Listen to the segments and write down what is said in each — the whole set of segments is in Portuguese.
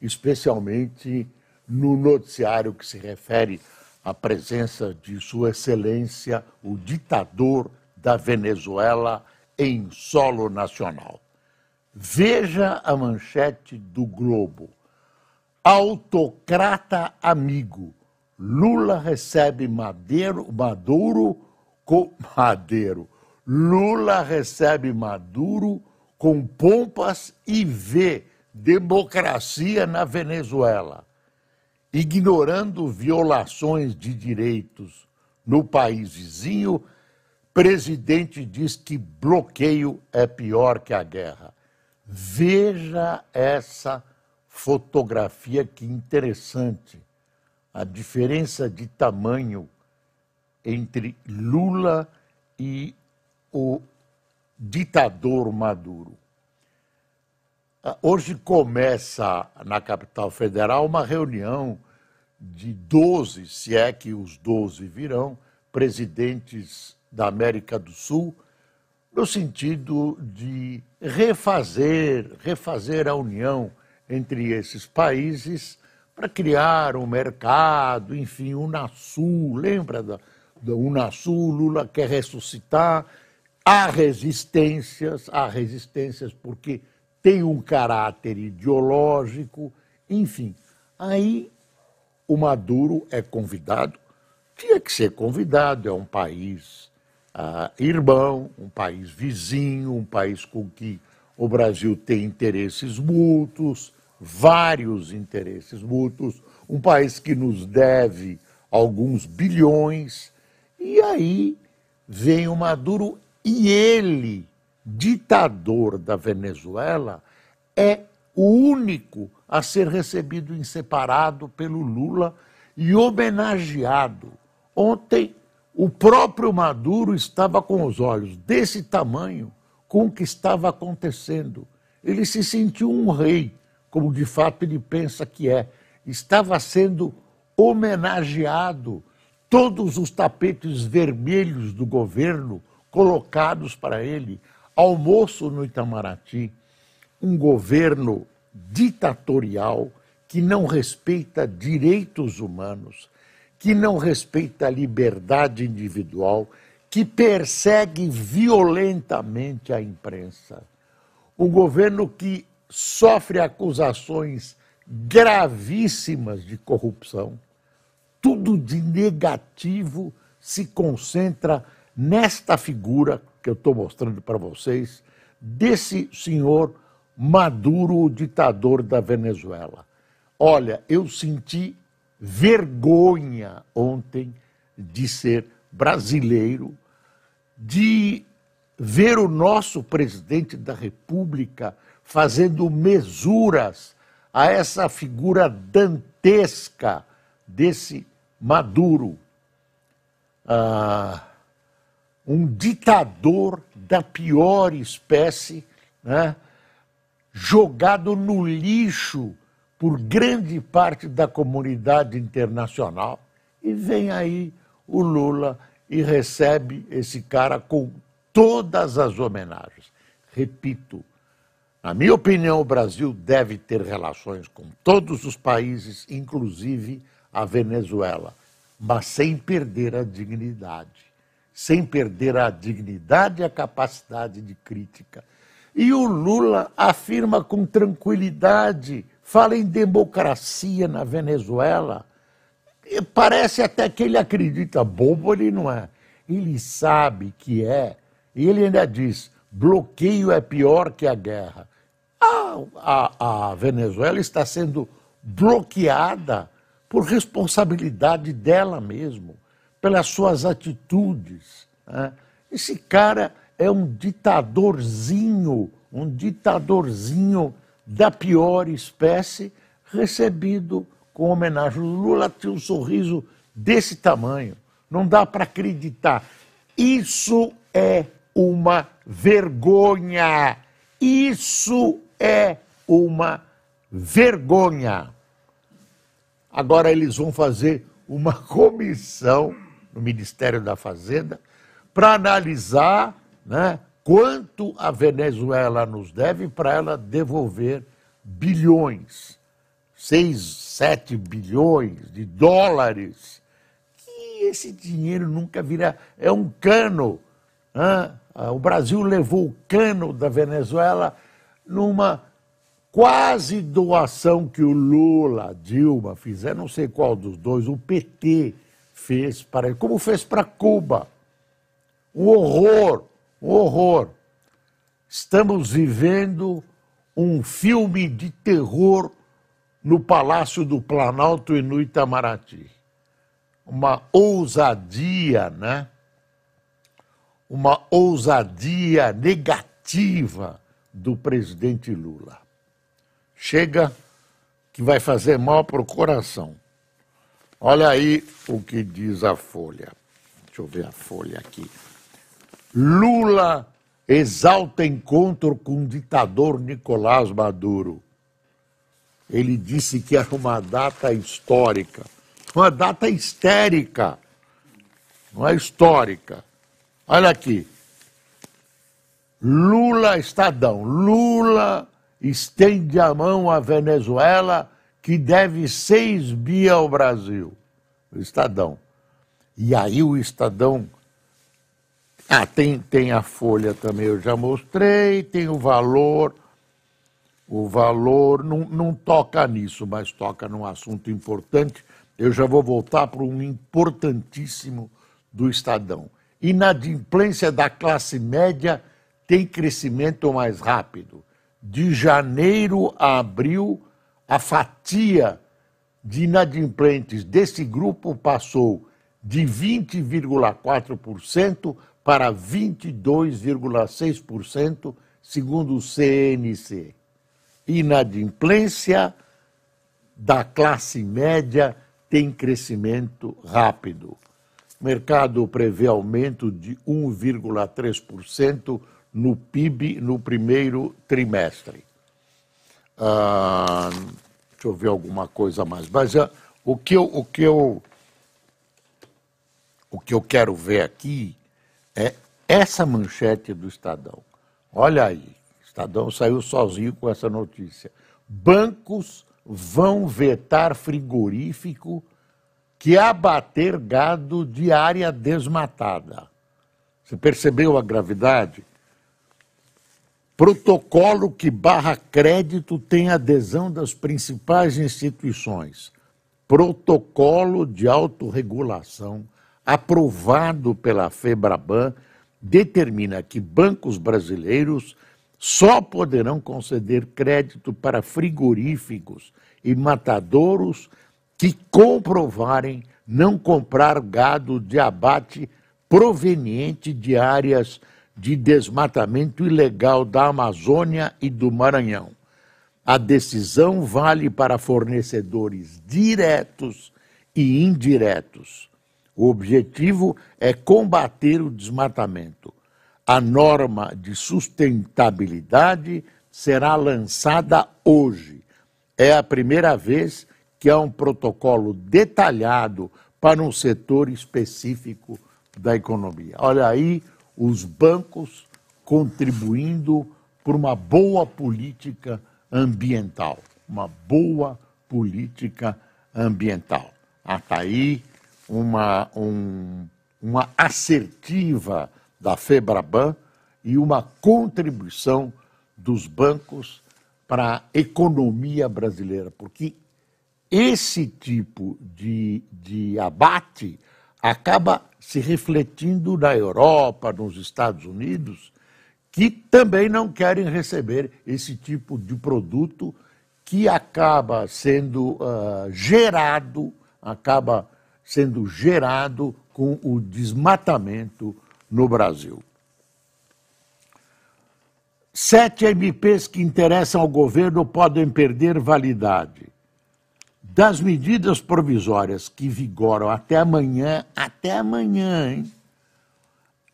especialmente no noticiário que se refere à presença de Sua Excelência, o ditador da Venezuela, em solo nacional. Veja a manchete do Globo. Autocrata amigo. Lula recebe Madeiro, Maduro com Madeiro. Lula recebe Maduro com pompas e vê democracia na Venezuela, ignorando violações de direitos no país vizinho. Presidente diz que bloqueio é pior que a guerra. Veja essa fotografia que interessante. A diferença de tamanho entre Lula e o ditador Maduro. Hoje começa na capital federal uma reunião de 12, se é que os 12 virão, presidentes da América do Sul, no sentido de refazer, refazer a união entre esses países para criar um mercado, enfim, Unasul, lembra da, da Unasul, Lula quer ressuscitar, há resistências, há resistências porque tem um caráter ideológico, enfim. Aí o Maduro é convidado, tinha que ser convidado, é um país uh, irmão, um país vizinho, um país com que o Brasil tem interesses mútuos, vários interesses mútuos, um país que nos deve alguns bilhões, e aí vem o Maduro e ele, ditador da Venezuela, é o único a ser recebido em separado pelo Lula e homenageado. Ontem o próprio Maduro estava com os olhos desse tamanho com o que estava acontecendo. Ele se sentiu um rei, como de fato ele pensa que é. Estava sendo homenageado. Todos os tapetes vermelhos do governo colocados para ele. Almoço no Itamaraty. Um governo ditatorial que não respeita direitos humanos que não respeita a liberdade individual, que persegue violentamente a imprensa. Um governo que sofre acusações gravíssimas de corrupção. Tudo de negativo se concentra nesta figura que eu estou mostrando para vocês, desse senhor Maduro, o ditador da Venezuela. Olha, eu senti vergonha ontem de ser brasileiro, de ver o nosso presidente da República fazendo mesuras a essa figura dantesca desse Maduro, ah, um ditador da pior espécie, né, jogado no lixo por grande parte da comunidade internacional. E vem aí o Lula e recebe esse cara com todas as homenagens. Repito, na minha opinião, o Brasil deve ter relações com todos os países, inclusive a Venezuela, mas sem perder a dignidade, sem perder a dignidade e a capacidade de crítica. E o Lula afirma com tranquilidade fala em democracia na Venezuela. E parece até que ele acredita, bobo ele não é. Ele sabe que é. E ele ainda diz: bloqueio é pior que a guerra. A, a, a Venezuela está sendo bloqueada por responsabilidade dela mesmo, pelas suas atitudes. Né? Esse cara é um ditadorzinho, um ditadorzinho da pior espécie, recebido com homenagem. O Lula tinha um sorriso desse tamanho. Não dá para acreditar. Isso é uma vergonha. Isso é uma vergonha. Agora eles vão fazer uma comissão no Ministério da Fazenda para analisar né, quanto a Venezuela nos deve para ela devolver bilhões, 6, 7 bilhões de dólares. Que esse dinheiro nunca virá. É um cano. Né? O Brasil levou o cano da Venezuela numa quase doação que o Lula, Dilma fizeram, não sei qual dos dois, o PT fez para ele, como fez para Cuba. Um horror, um horror. Estamos vivendo um filme de terror no Palácio do Planalto e no Itamaraty. Uma ousadia, né? Uma ousadia negativa do presidente Lula. Chega que vai fazer mal para o coração. Olha aí o que diz a Folha. Deixa eu ver a Folha aqui. Lula exalta encontro com o ditador Nicolás Maduro. Ele disse que era uma data histórica, uma data histérica, não é histórica. Olha aqui. Lula, Estadão, Lula estende a mão à Venezuela, que deve 6 bi ao Brasil. O Estadão. E aí o Estadão. Ah, tem, tem a folha também, eu já mostrei, tem o valor. O valor não, não toca nisso, mas toca num assunto importante. Eu já vou voltar para um importantíssimo do Estadão. Inadimplência da classe média tem crescimento mais rápido de janeiro a abril, a fatia de inadimplentes desse grupo passou de 20,4% para 22,6%, segundo o CNC. Inadimplência da classe média tem crescimento rápido. O mercado prevê aumento de 1,3% no PIB no primeiro trimestre. Ah, deixa eu ver alguma coisa mais. Mas ah, o, que eu, o, que eu, o que eu quero ver aqui é essa manchete do Estadão. Olha aí, Estadão saiu sozinho com essa notícia. Bancos vão vetar frigorífico que abater gado de área desmatada. Você percebeu a gravidade? Protocolo que barra crédito tem adesão das principais instituições. Protocolo de autorregulação aprovado pela FEBRABAN determina que bancos brasileiros só poderão conceder crédito para frigoríficos e matadouros que comprovarem não comprar gado de abate proveniente de áreas de desmatamento ilegal da Amazônia e do Maranhão. A decisão vale para fornecedores diretos e indiretos. O objetivo é combater o desmatamento. A norma de sustentabilidade será lançada hoje. É a primeira vez que há um protocolo detalhado para um setor específico da economia. Olha aí os bancos contribuindo por uma boa política ambiental. Uma boa política ambiental. Está ah, aí uma, um, uma assertiva da FEBRABAN e uma contribuição dos bancos para a economia brasileira, porque esse tipo de, de abate acaba se refletindo na Europa, nos Estados Unidos, que também não querem receber esse tipo de produto que acaba sendo uh, gerado, acaba sendo gerado com o desmatamento no Brasil. Sete MPs que interessam ao governo podem perder validade. Das medidas provisórias que vigoram até amanhã, até amanhã, hein?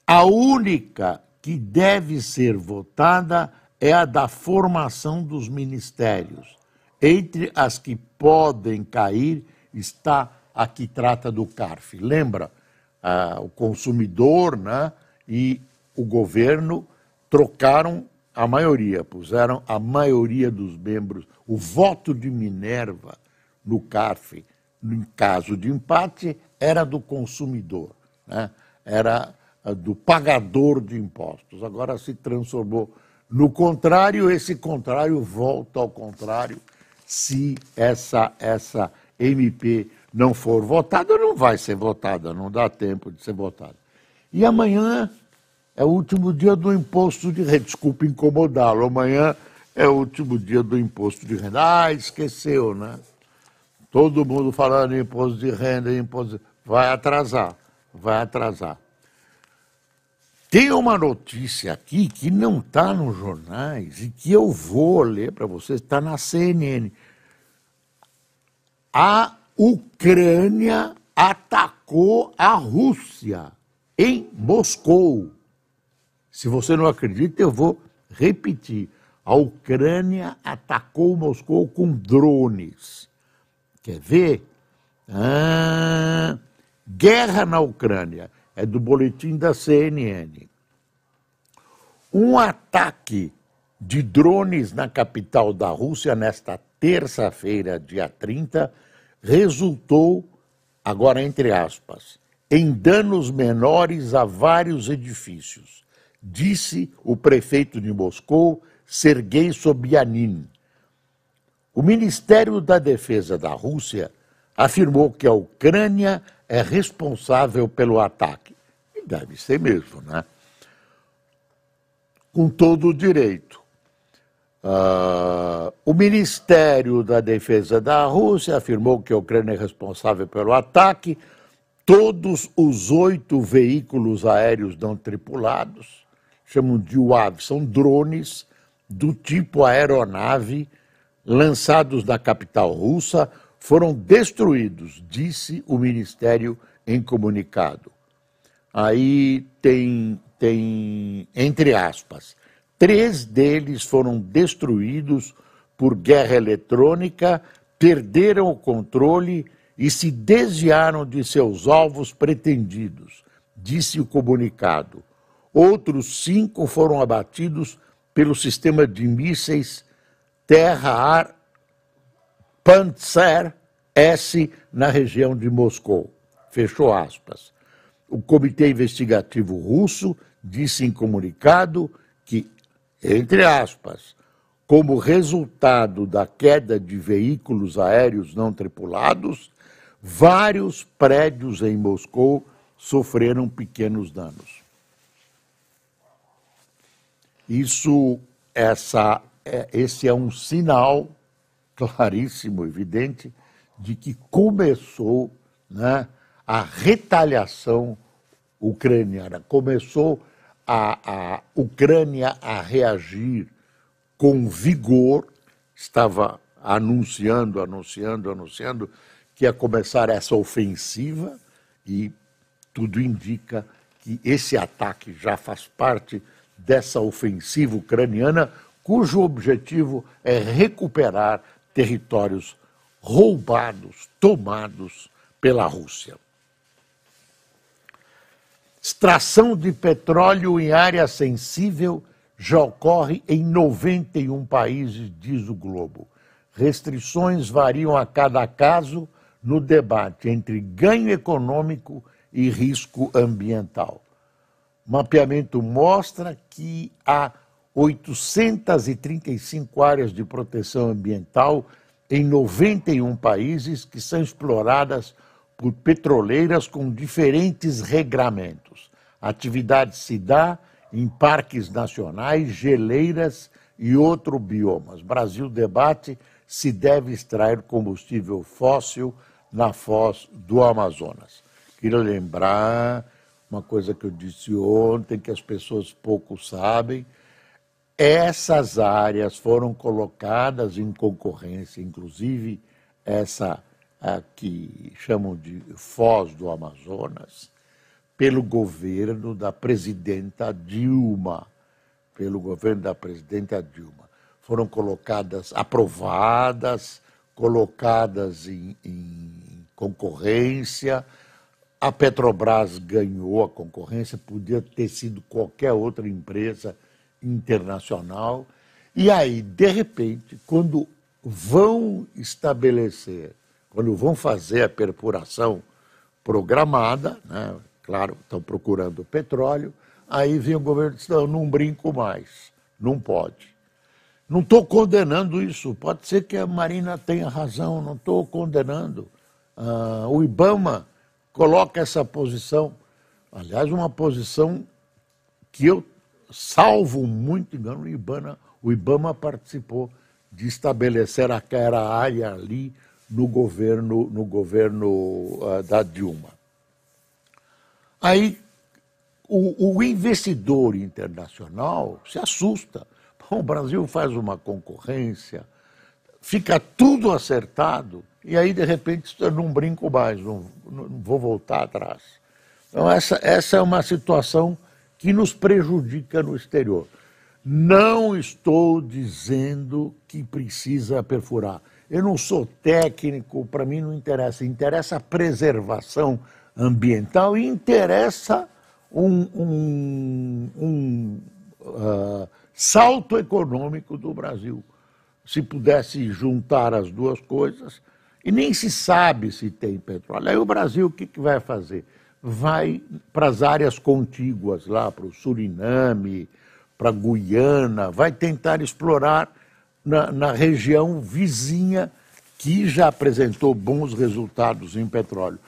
a única que deve ser votada é a da formação dos ministérios. Entre as que podem cair está a que trata do CARF. Lembra? Ah, o consumidor né, e o governo trocaram a maioria, puseram a maioria dos membros, o voto de Minerva no CARF, em caso de empate, era do consumidor, né? era ah, do pagador de impostos. Agora se transformou no contrário, esse contrário volta ao contrário. Se essa, essa MP não for votada, não vai ser votada, não dá tempo de ser votada. E amanhã é o último dia do imposto de renda. Desculpe incomodá-lo, amanhã é o último dia do imposto de renda. Ah, esqueceu, né? Todo mundo falando em imposto de renda, imposto. Vai atrasar, vai atrasar. Tem uma notícia aqui que não está nos jornais e que eu vou ler para vocês, está na CNN. A Ucrânia atacou a Rússia em Moscou. Se você não acredita, eu vou repetir. A Ucrânia atacou Moscou com drones. Quer ver? Ah, guerra na Ucrânia é do boletim da CNN. Um ataque de drones na capital da Rússia nesta terça-feira, dia 30, resultou, agora entre aspas, em danos menores a vários edifícios, disse o prefeito de Moscou, Sergei Sobyanin. O Ministério da Defesa da Rússia afirmou que a Ucrânia é responsável pelo ataque. E deve ser mesmo, né? Com todo o direito. Uh, o Ministério da Defesa da Rússia afirmou que a Ucrânia é responsável pelo ataque. Todos os oito veículos aéreos não tripulados, chamam de UAV, são drones do tipo aeronave lançados na capital russa, foram destruídos, disse o Ministério em comunicado. Aí tem, tem entre aspas, três deles foram destruídos por guerra eletrônica, perderam o controle e se desviaram de seus alvos pretendidos, disse o comunicado. Outros cinco foram abatidos pelo sistema de mísseis terra-ar Panzer S na região de Moscou. Fechou aspas. O Comitê Investigativo Russo disse em comunicado que, entre aspas, como resultado da queda de veículos aéreos não tripulados, vários prédios em Moscou sofreram pequenos danos. Isso, essa, é, esse é um sinal claríssimo, evidente, de que começou né, a retaliação ucraniana, começou a, a Ucrânia a reagir com vigor, estava anunciando, anunciando, anunciando que ia começar essa ofensiva e tudo indica que esse ataque já faz parte dessa ofensiva ucraniana, cujo objetivo é recuperar territórios roubados, tomados pela Rússia. Extração de petróleo em área sensível já ocorre em 91 países, diz o Globo. Restrições variam a cada caso no debate entre ganho econômico e risco ambiental. O mapeamento mostra que há 835 áreas de proteção ambiental em 91 países que são exploradas por petroleiras com diferentes regramentos. A atividade se dá em parques nacionais, geleiras e outros biomas. Brasil debate se deve extrair combustível fóssil na foz do Amazonas. Queria lembrar uma coisa que eu disse ontem, que as pessoas pouco sabem, essas áreas foram colocadas em concorrência, inclusive essa que chamam de Foz do Amazonas, pelo governo da presidenta Dilma. Pelo governo da presidenta Dilma. Foram colocadas, aprovadas, colocadas em, em concorrência. A Petrobras ganhou a concorrência, podia ter sido qualquer outra empresa internacional. E aí, de repente, quando vão estabelecer, quando vão fazer a perfuração programada, né, claro, estão procurando petróleo, aí vem o governo e diz, não, não brinco mais, não pode. Não estou condenando isso, pode ser que a Marina tenha razão, não estou condenando. Ah, o Ibama coloca essa posição, aliás, uma posição que eu salvo muito engano, o Ibama, o Ibama participou de estabelecer aquela área ali no governo, no governo uh, da Dilma. Aí o, o, investidor internacional se assusta. Bom, o Brasil faz uma concorrência, fica tudo acertado, e aí, de repente, eu não brinco mais, não, não vou voltar atrás. Então, essa, essa é uma situação que nos prejudica no exterior. Não estou dizendo que precisa perfurar. Eu não sou técnico, para mim não interessa. Interessa a preservação ambiental e interessa um, um, um uh, salto econômico do Brasil. Se pudesse juntar as duas coisas, e nem se sabe se tem petróleo. Aí o Brasil o que, que vai fazer? Vai para as áreas contíguas, lá para o Suriname, para a Guiana, vai tentar explorar na, na, região vizinha que já apresentou bons resultados em petróleo.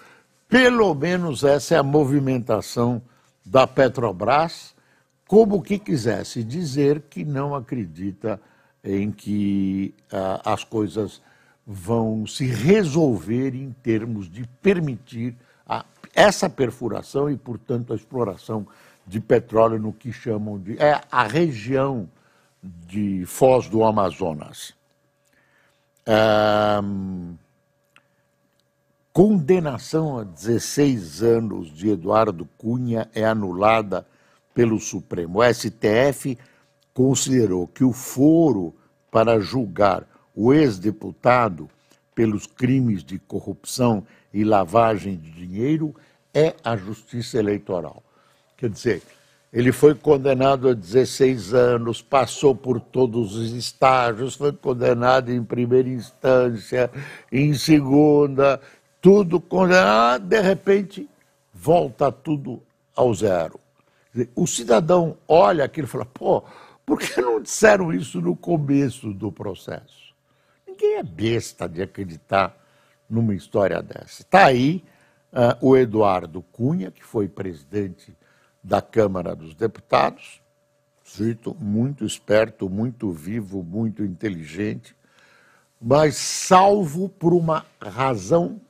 Pelo menos essa é a movimentação da Petrobras, como que quisesse dizer que não acredita em que ah, as coisas vão se resolver em termos de permitir essa perfuração e, portanto, a exploração de petróleo no que chamam de. é a região de Foz do Amazonas. condenação a 16 anos de Eduardo Cunha é anulada pelo Supremo. O STF considerou que o foro para julgar o ex-deputado pelos crimes de corrupção e lavagem de dinheiro é a justiça eleitoral. Quer dizer, ele foi condenado a 16 anos, passou por todos os estágios, foi condenado em primeira instância, em segunda, tudo condenado, de repente volta tudo ao zero. O cidadão olha aquilo e fala: pô, por que não disseram isso no começo do processo? Ninguém é besta de acreditar numa história dessa. Está aí uh, o Eduardo Cunha, que foi presidente da Câmara dos Deputados, sujeito muito esperto, muito vivo, muito inteligente, mas salvo por uma razão,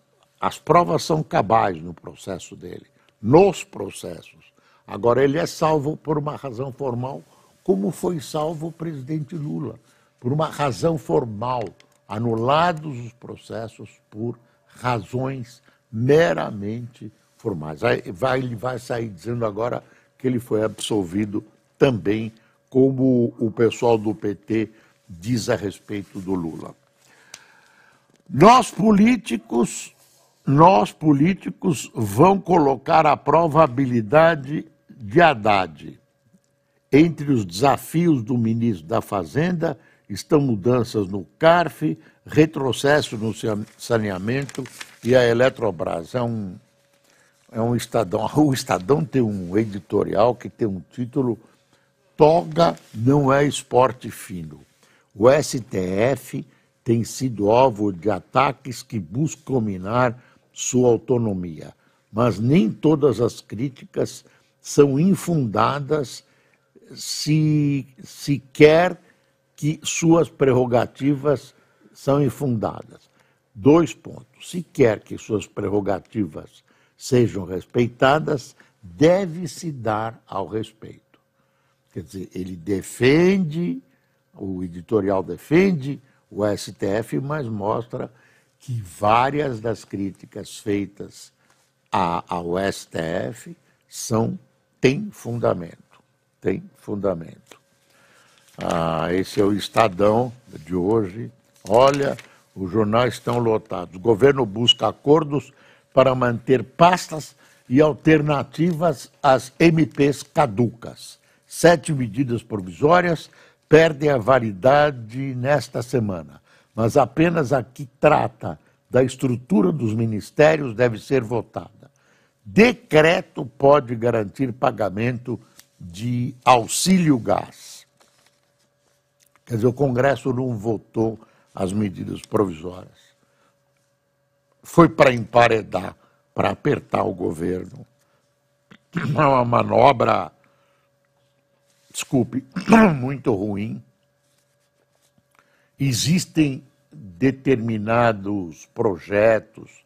as provas são cabais no processo dele, nos processos. Agora, ele é salvo por uma razão formal, como foi salvo o presidente Lula, por uma razão formal, anulados os processos por razões meramente formais. Vai, ele vai sair dizendo agora que ele foi absolvido também, como o pessoal do PT diz a respeito do Lula. Nós políticos, nós políticos vão colocar a habilidade de Haddad. Entre os desafios do ministro da Fazenda estão mudanças no CARF, retrocesso no saneamento e a Eletrobras. É um, é um Estadão. O Estadão tem um editorial que tem um título Toga não é esporte fino. O STF tem sido alvo de ataques que buscam minar sua autonomia, mas nem todas as críticas são infundadas se, se quer que suas prerrogativas são infundadas. Dois pontos. Se quer que suas prerrogativas sejam respeitadas, deve-se dar ao respeito. Quer dizer, ele defende, o editorial defende o STF, mas mostra que várias das críticas feitas ao STF são têm fundamento, tem fundamento. Ah, esse é o Estadão de hoje. Olha, os jornais estão lotados. O governo busca acordos para manter pastas e alternativas às MPs caducas. Sete medidas provisórias perdem a validade nesta semana, mas apenas a que trata da estrutura dos ministérios deve ser votada. Decreto pode garantir pagamento de auxílio gás. Quer dizer, o Congresso não votou as medidas provisórias. Foi para emparedar, para apertar o governo. É uma manobra, desculpe, muito ruim. Existem determinados projetos,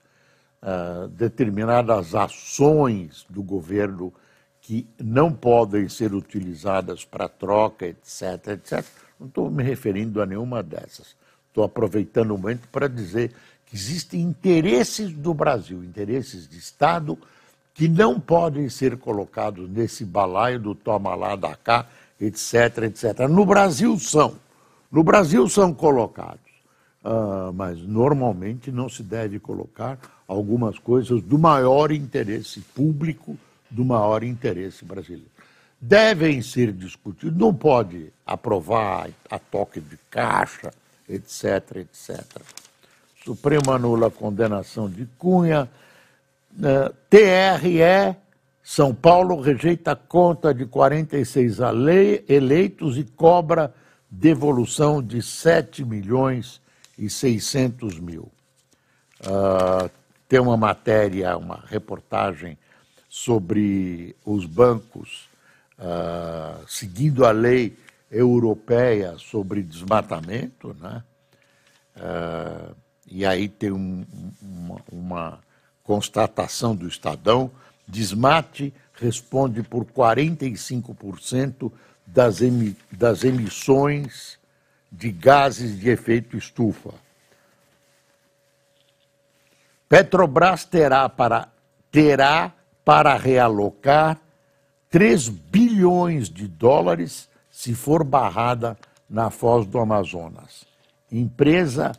uh, determinadas ações do governo que não podem ser utilizadas para troca, etc, etc. Não estou me referindo a nenhuma dessas. Estou aproveitando o momento para dizer que existem interesses do Brasil, interesses de Estado, que não podem ser colocados nesse balaio do toma lá, da cá, etc, etc. No Brasil são. No Brasil são colocados. Uh, mas normalmente não se deve colocar algumas coisas do maior interesse público, do maior interesse brasileiro. Devem ser discutidos, não pode aprovar a toque de caixa, etc, etc. Supremo anula a condenação de Cunha. Uh, TRE, São Paulo rejeita conta de 46 eleitos e cobra devolução de 7 milhões e 600 mil. Uh, tem uma matéria, uma reportagem sobre os bancos uh, seguindo a lei europeia sobre desmatamento, né? Uh, e aí tem um, uma, uma constatação do Estadão: desmate responde por 45% das, emi, das emissões de gases de efeito estufa. Petrobras terá para, terá para realocar 3 bilhões de dólares se for barrada na foz do Amazonas. Empresa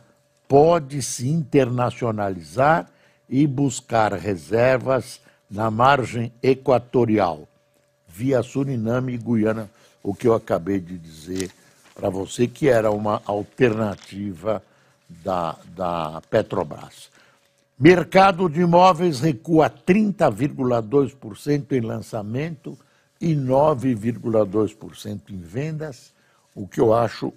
pode se internacionalizar e buscar reservas na margem equatorial, via Suriname e Guiana, o que eu acabei de dizer para você, que era uma alternativa da, da Petrobras. Mercado de imóveis recua 30,2% em lançamento e 9,2% em vendas, o que eu acho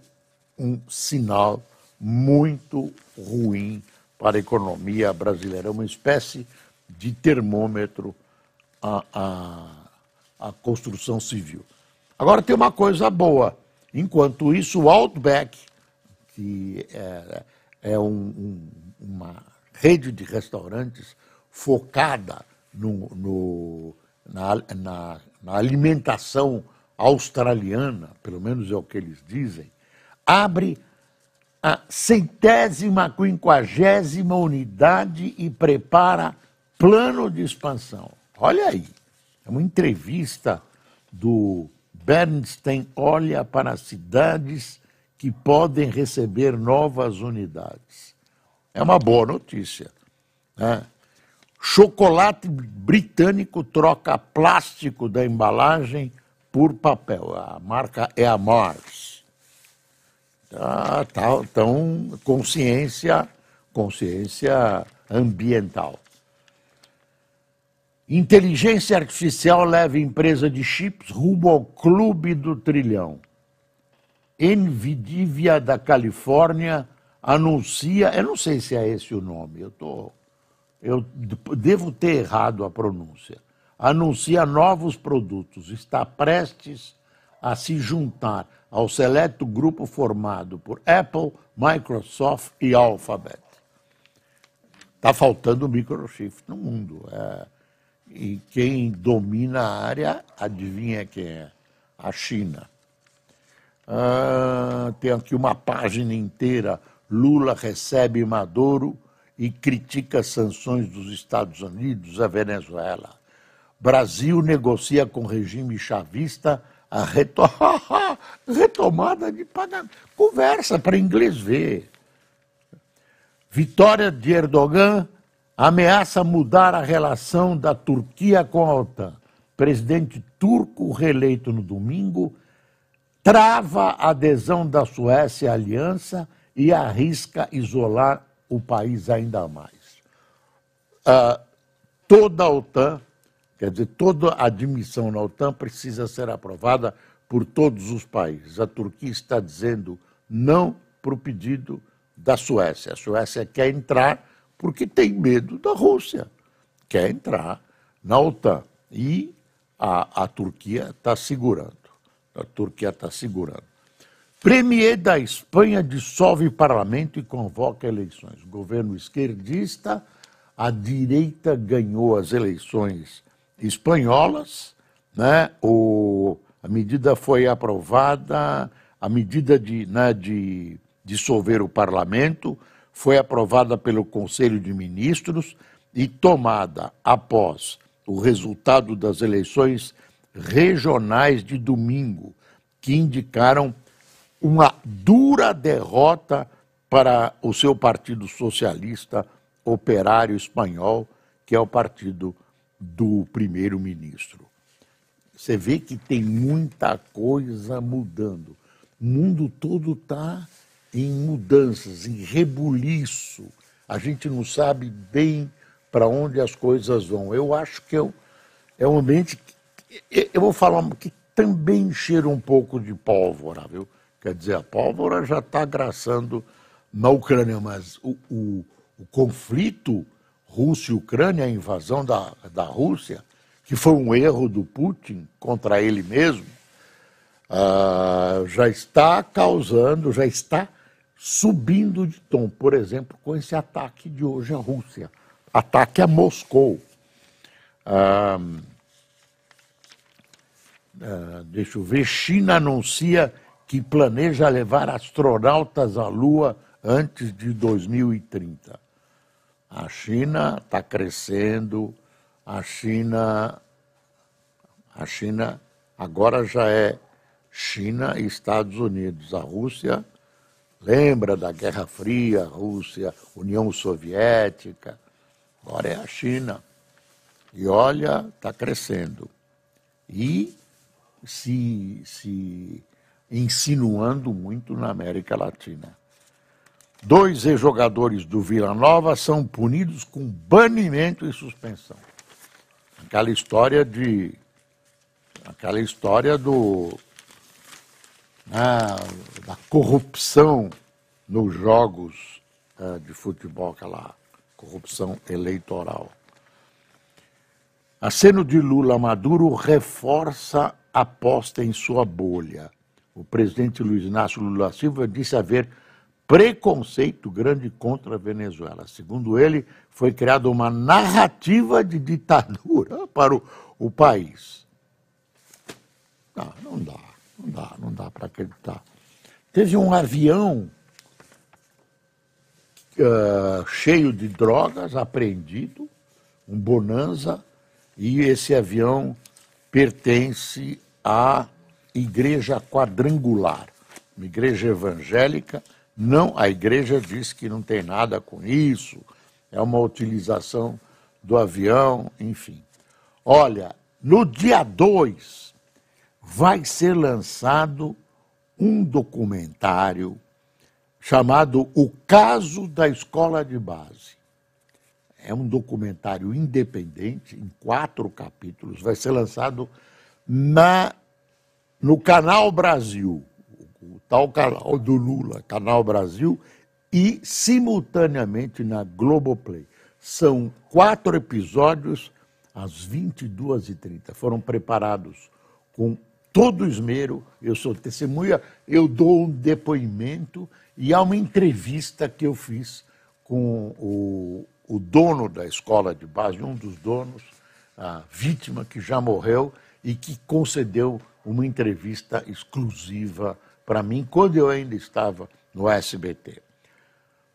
um sinal muito ruim para a economia brasileira. É uma espécie de termômetro à, construção civil. Agora tem uma coisa boa Enquanto isso, o Outback, que é, é um, um, uma rede de restaurantes focada no, no, na, na, na alimentação australiana, pelo menos é o que eles dizem, abre a centésima quinquagésima unidade e prepara plano de expansão. Olha aí, é uma entrevista do Bernstein olha para cidades que podem receber novas unidades. É uma boa notícia. Né? Chocolate britânico troca plástico da embalagem por papel. A marca é a Mars. Ah, tá, então, consciência, consciência ambiental. Inteligência artificial leva empresa de chips rumo ao clube do trilhão. Nvidia da Califórnia anuncia, eu não sei se é esse o nome, eu tô, eu devo ter errado a pronúncia. Anuncia novos produtos, está prestes a se juntar ao seleto grupo formado por Apple, Microsoft e Alphabet. Está faltando microchip no mundo. É, e quem domina a área, adivinha quem é? A China. Ah, tem aqui uma página inteira. Lula recebe Maduro e critica sanções dos Estados Unidos à Venezuela. Brasil negocia com regime chavista a retomada de pagamento. Conversa para inglês ver. Vitória de Erdogan ameaça mudar a relação da Turquia com a OTAN. Presidente turco reeleito no domingo trava a adesão da Suécia à aliança e arrisca isolar o país ainda mais. Uh, toda a OTAN, quer dizer, toda admissão na OTAN precisa ser aprovada por todos os países. A Turquia está dizendo não para o pedido da Suécia. A Suécia quer entrar porque tem medo da Rússia, quer entrar na OTAN. E a, a Turquia está segurando. A Turquia está segurando. Premier da Espanha dissolve parlamento e convoca eleições. Governo esquerdista, a direita ganhou as eleições espanholas, né? O, a medida foi aprovada, a medida de, né, de dissolver o parlamento foi aprovada pelo Conselho de Ministros e tomada após o resultado das eleições regionais de domingo, que indicaram uma dura derrota para o seu Partido Socialista Operário Espanhol, que é o partido do primeiro-ministro. Você vê que tem muita coisa mudando. O mundo todo está em mudanças, em rebuliço. A gente não sabe bem para onde as coisas vão. Eu acho que é um, é um ambiente. Que, eu vou falar que também cheira um pouco de pólvora, viu? Quer dizer, a pólvora já está graçando na Ucrânia, mas o, o, o conflito Rússia-Ucrânia, a invasão da, da Rússia, que foi um erro do Putin contra ele mesmo, uh, já está causando, já está subindo de tom. Por exemplo, com esse ataque de hoje à Rússia ataque a Moscou. Uh, uh, deixa eu ver, China anuncia que planeja levar astronautas à Lua antes de 2030. A China está crescendo, a China, a China agora já é China e Estados Unidos. A Rússia lembra da Guerra Fria, Rússia, União Soviética, agora é a China. E olha, está crescendo. E se, se insinuando muito na América Latina. Dois ex-jogadores do Vila Nova são punidos com banimento e suspensão. Aquela história de. aquela história do. Né, da corrupção nos jogos uh, de futebol, aquela corrupção eleitoral. Aceno de Lula Maduro reforça a aposta em sua bolha o presidente Luiz Inácio Lula Silva disse haver preconceito grande contra a Venezuela. Segundo ele, foi criada uma narrativa de ditadura para o, o país. Não, não dá, não dá, não dá para acreditar. Teve um avião uh, cheio de drogas apreendido, um Bonanza, e esse avião pertence a igreja quadrangular, uma igreja evangélica. Não, a igreja diz que não tem nada com isso, é uma utilização do avião, enfim. Olha, no dia 2 vai ser lançado um documentário chamado O Caso da Escola de Base. É um documentário independente, em quatro capítulos, vai ser lançado na no Canal Brasil, o tal canal do Lula, Canal Brasil, e simultaneamente na Globoplay. São quatro episódios às 22h30. Foram preparados com todo esmero. Eu sou testemunha, eu dou um depoimento e há uma entrevista que eu fiz com o, o dono da escola de base, um dos donos, a vítima que já morreu e que concedeu uma entrevista exclusiva para mim, quando eu ainda estava no SBT.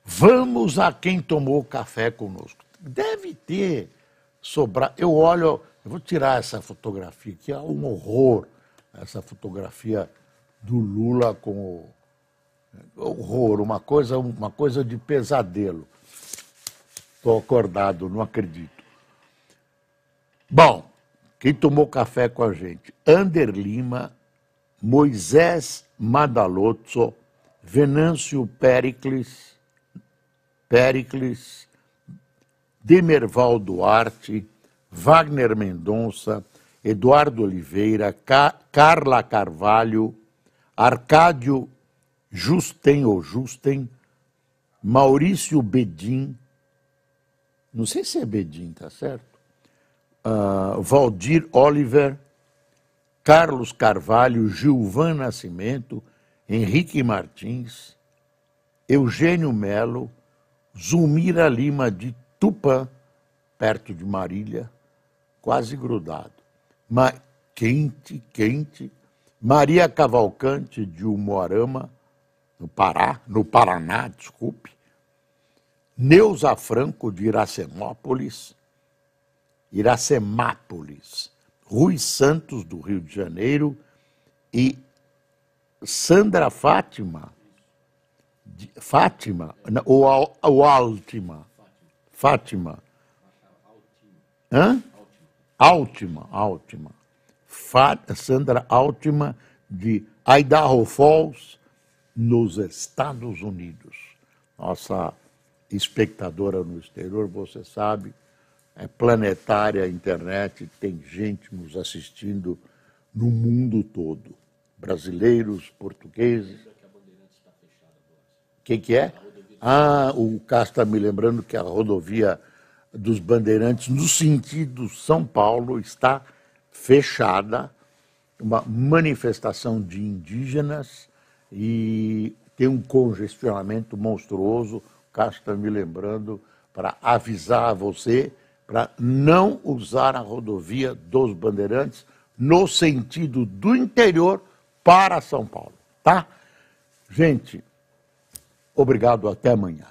Vamos a quem tomou café conosco. Deve ter sobrar. Eu olho, eu vou tirar essa fotografia aqui, é um horror. Essa fotografia do Lula com o horror, uma coisa, uma coisa de pesadelo. Estou acordado, não acredito. Bom, quem tomou café com a gente? Ander Lima, Moisés Madalozzo, Venâncio Pericles, Pericles, Demerval Duarte, Wagner Mendonça, Eduardo Oliveira, Ca Carla Carvalho, Arcádio Justen ou Justen, Maurício Bedim, não sei se é Bedim, tá certo? Uh, Valdir Oliver, Carlos Carvalho, Gilvan Nascimento, Henrique Martins, Eugênio Melo, Zulmira Lima de Tupã, perto de Marília, quase grudado. Mas quente, quente. Maria Cavalcante de Umuarama, no Pará, no Paraná, desculpe. Neuza Franco de Iracemápolis, Iracemápolis, Rui Santos do Rio de Janeiro e Sandra Fátima, de, Fátima, ou, Altima, Fátima. Hã? Altima, Altima. Sandra Altima, de Idaho Falls, nos Estados Unidos. Nossa espectadora no exterior, você sabe, planetária a internet, tem gente nos assistindo no mundo todo. Brasileiros, portugueses. O que, que é? Ah, o Cássio está me lembrando que a rodovia dos Bandeirantes, no sentido São Paulo, está fechada. Uma manifestação de indígenas e tem um congestionamento monstruoso. O Cássio está me lembrando para avisar a você para não usar a rodovia dos Bandeirantes no sentido do interior para São Paulo, tá? Gente, obrigado, até amanhã.